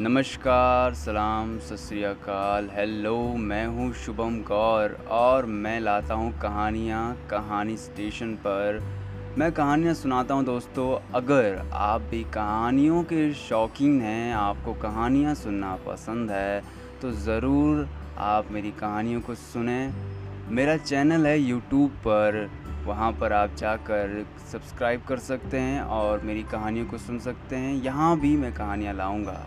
नमस्कार, सलाम सत हेलो, मैं हूँ शुभम गौर और मैं लाता हूँ कहानियाँ कहानी स्टेशन पर। मैं कहानियाँ सुनाता हूँ दोस्तों, अगर आप भी कहानियों के शौकीन हैं, आपको कहानियाँ सुनना पसंद है तो ज़रूर आप मेरी कहानियों को सुने। मेरा चैनल है यूट्यूब पर, वहाँ पर आप जाकर सब्सक्राइब कर सकते हैं और मेरी कहानियों को सुन सकते हैं। यहाँ भी मैं कहानियाँ लाऊँगा।